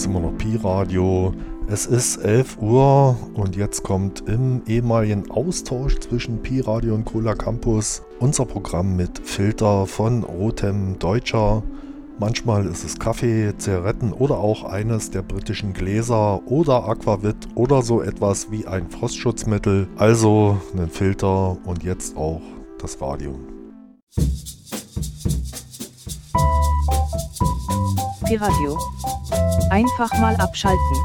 ist immer noch Pi-Radio. Es ist 11 Uhr und jetzt kommt im ehemaligen Austausch zwischen Pi-Radio und Cola Campus unser Programm mit Filter von Rotem Deutscher. Manchmal ist es Kaffee, Zigaretten oder auch eines der britischen Gläser oder Aquavit oder so etwas wie ein Frostschutzmittel. Also einen Filter und jetzt auch das Radio. Pi-Radio. Einfach mal abschalten.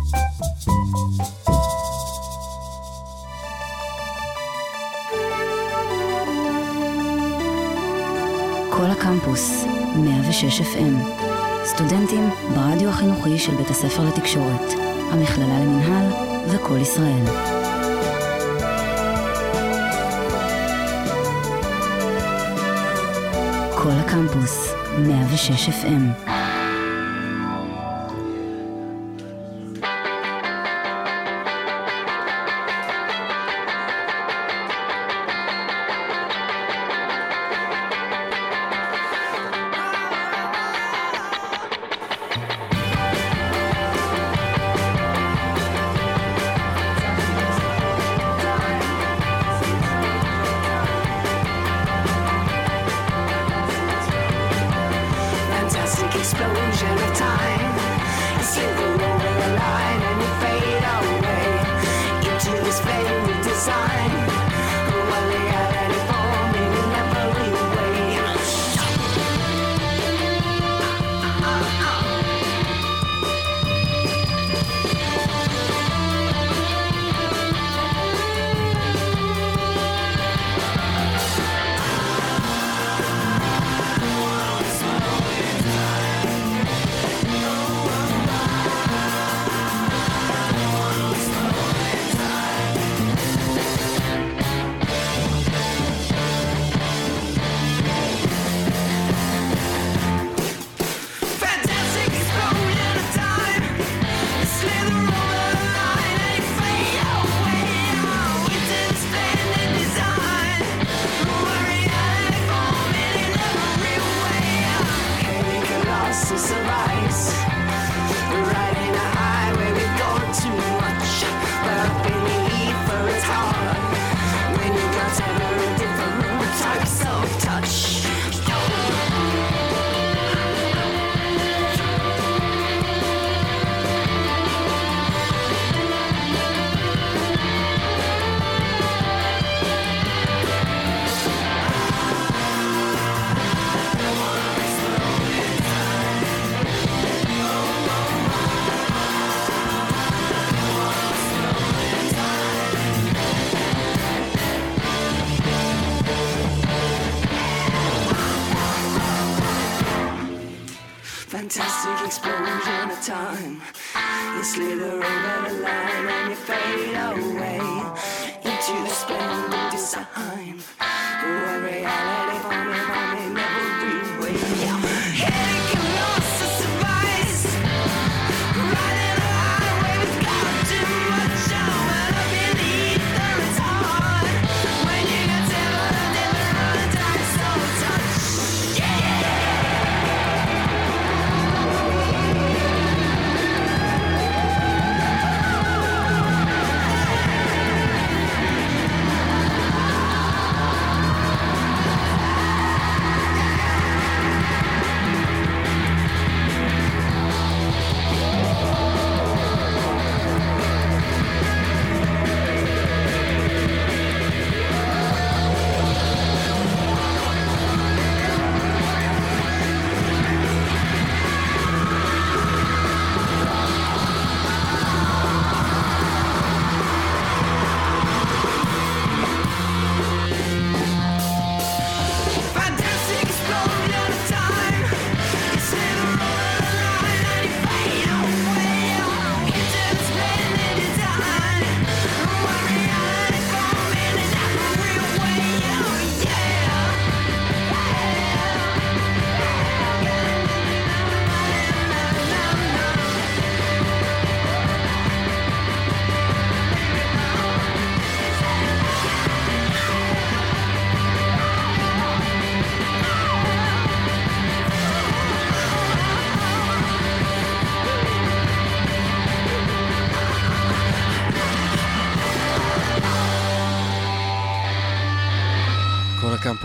כל הקמפוס, 106 FM. סטודנטים ברדיו החינוכי של בית הספר לתקשורת, המכללה למינהל וכל ישראל. כל הקמפוס, 106 FM.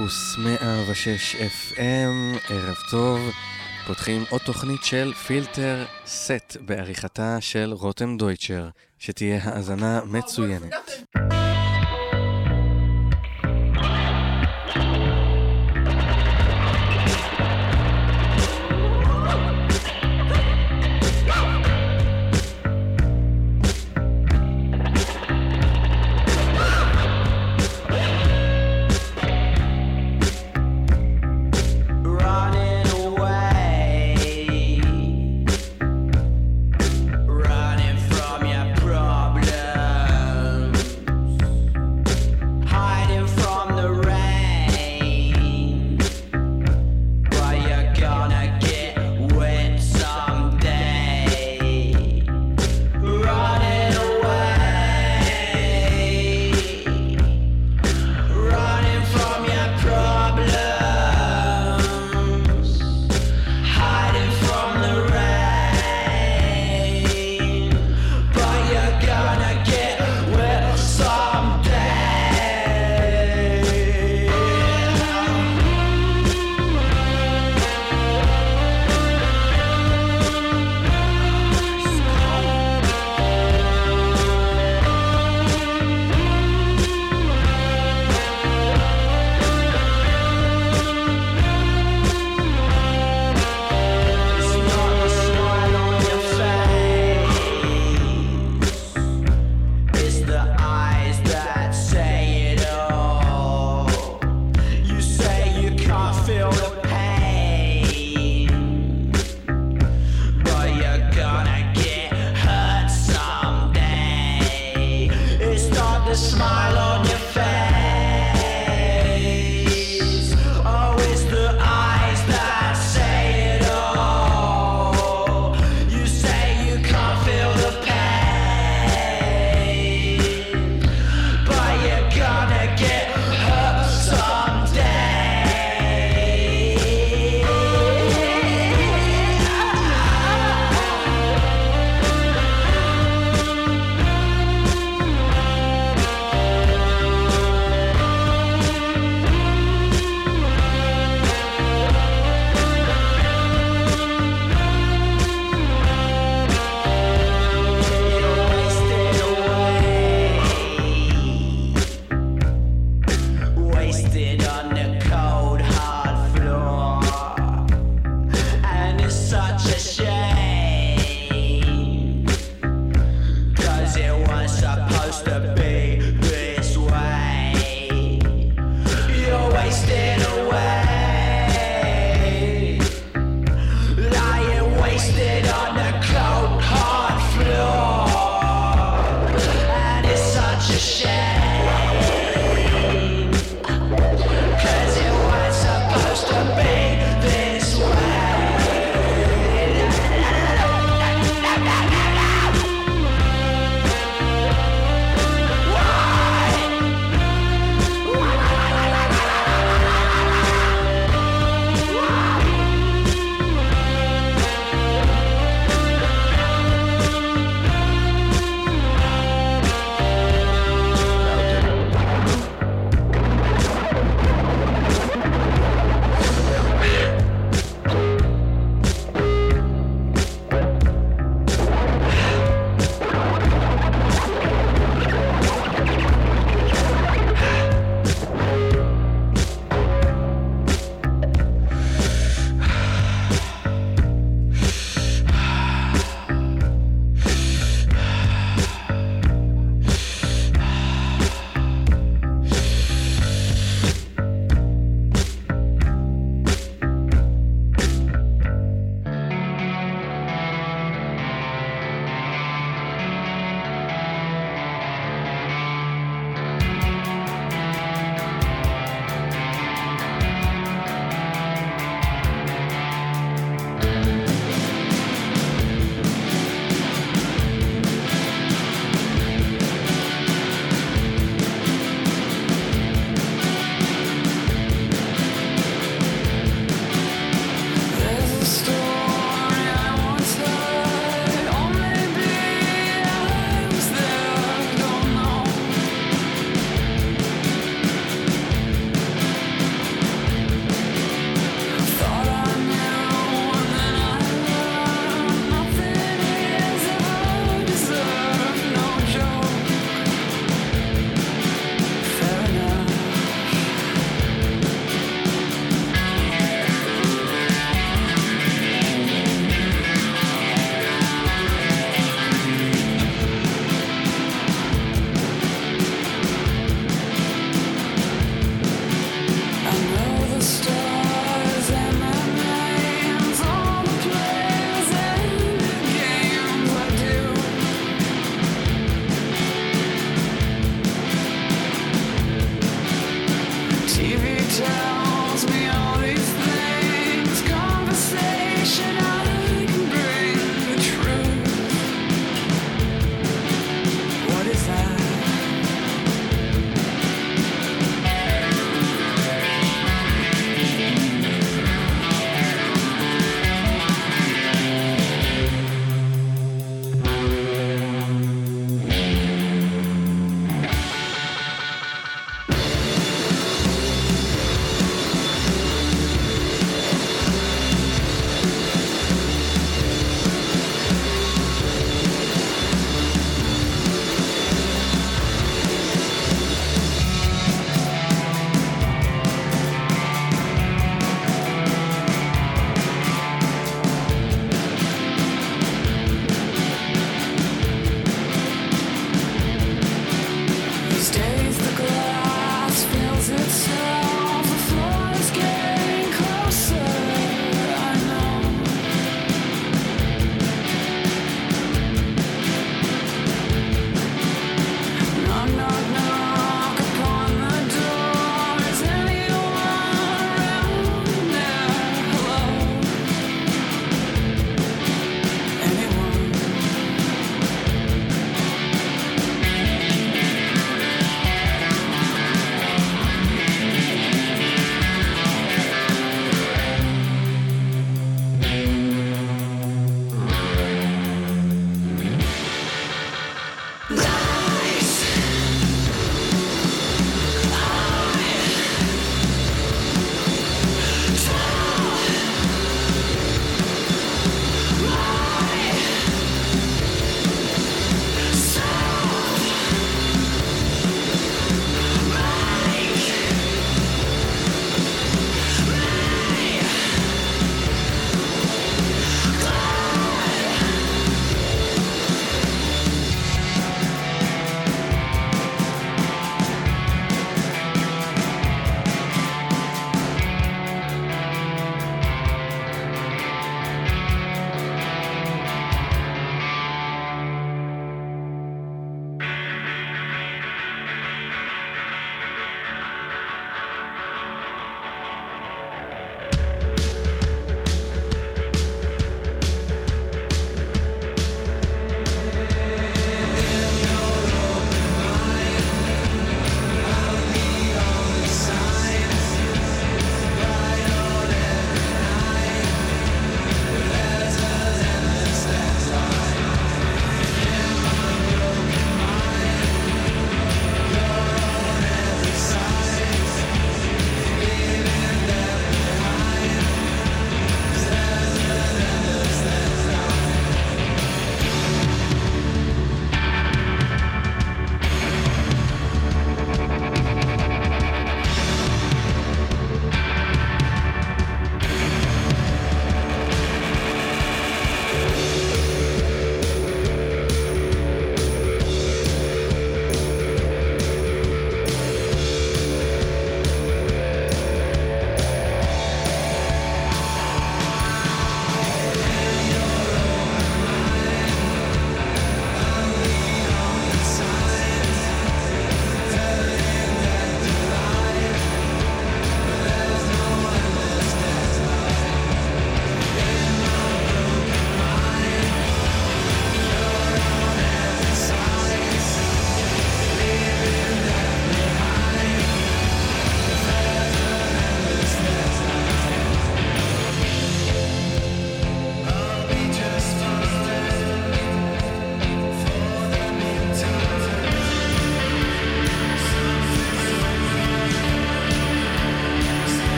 הקמפוס 106 FM, ערב טוב. פותחים עוד תוכנית של פילטר סט בעריכתה של רותם דויטשר, שתהיה האזנה מצוינת.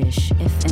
If. FM.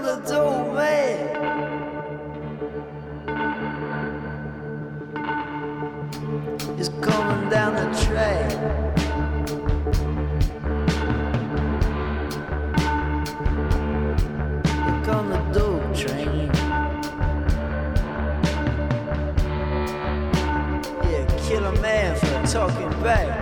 on the domain. He's coming down the train. Look the dope train. Yeah, kill a man for talking back.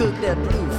cook that blue.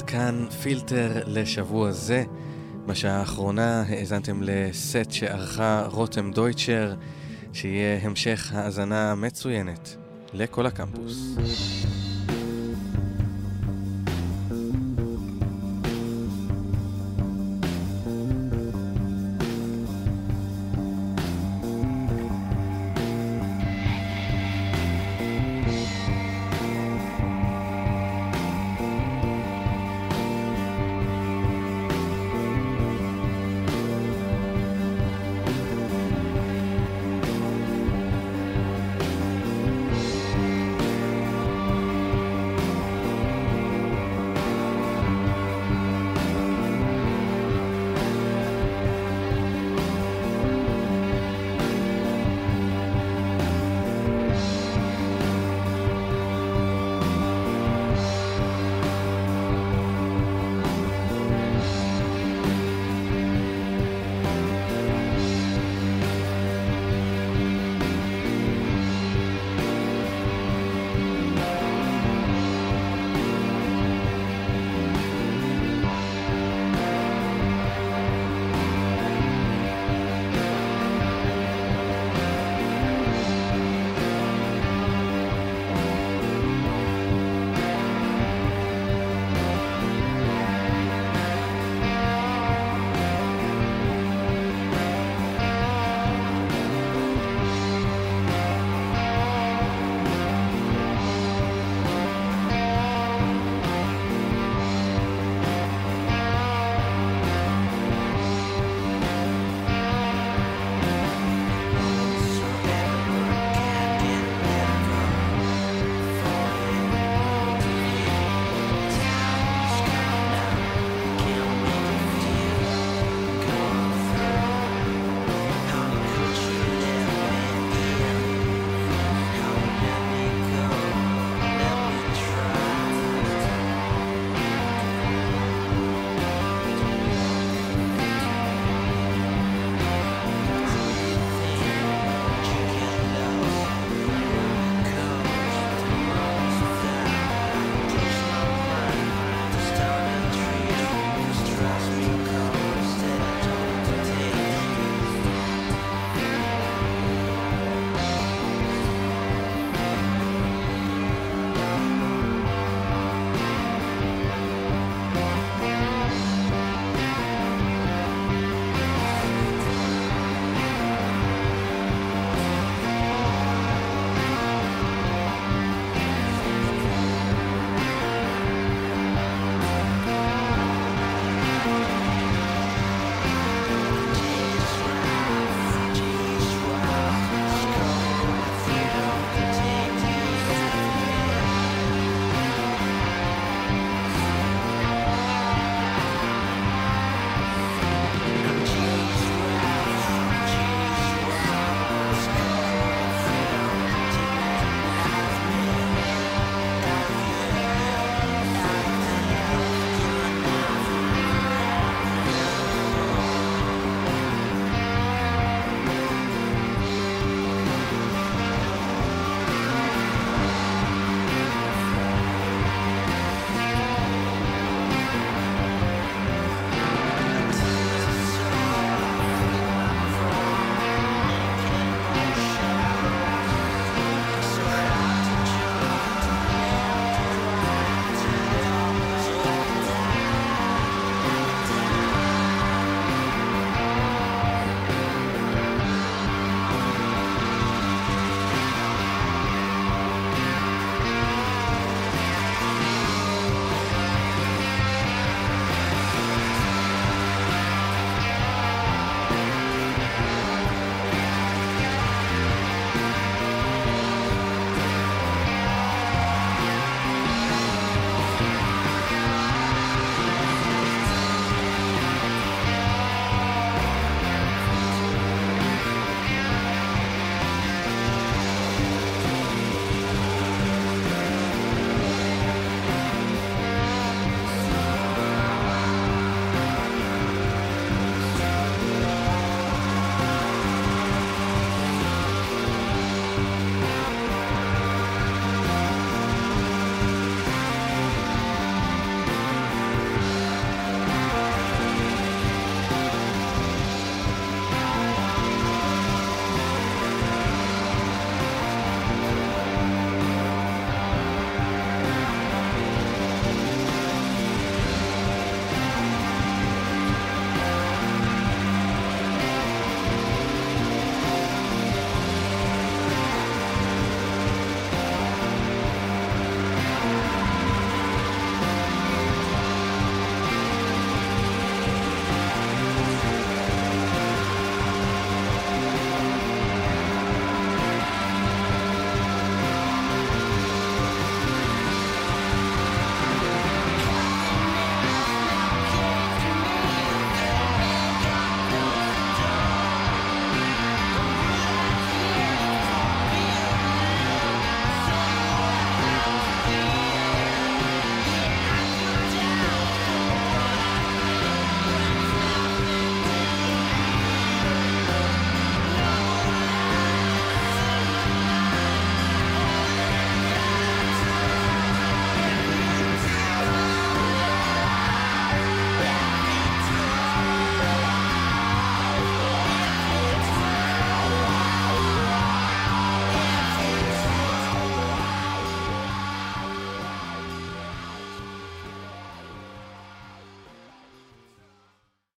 עד כאן פילטר לשבוע זה. בשעה האחרונה האזנתם לסט שערכה רותם דויטשר, שיהיה המשך האזנה מצוינת לכל הקמפוס.